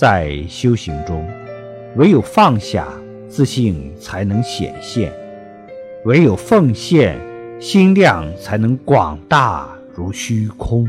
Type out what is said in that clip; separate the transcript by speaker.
Speaker 1: 在修行中唯有放下自信才能显现唯有奉献心量才能广大如虚空。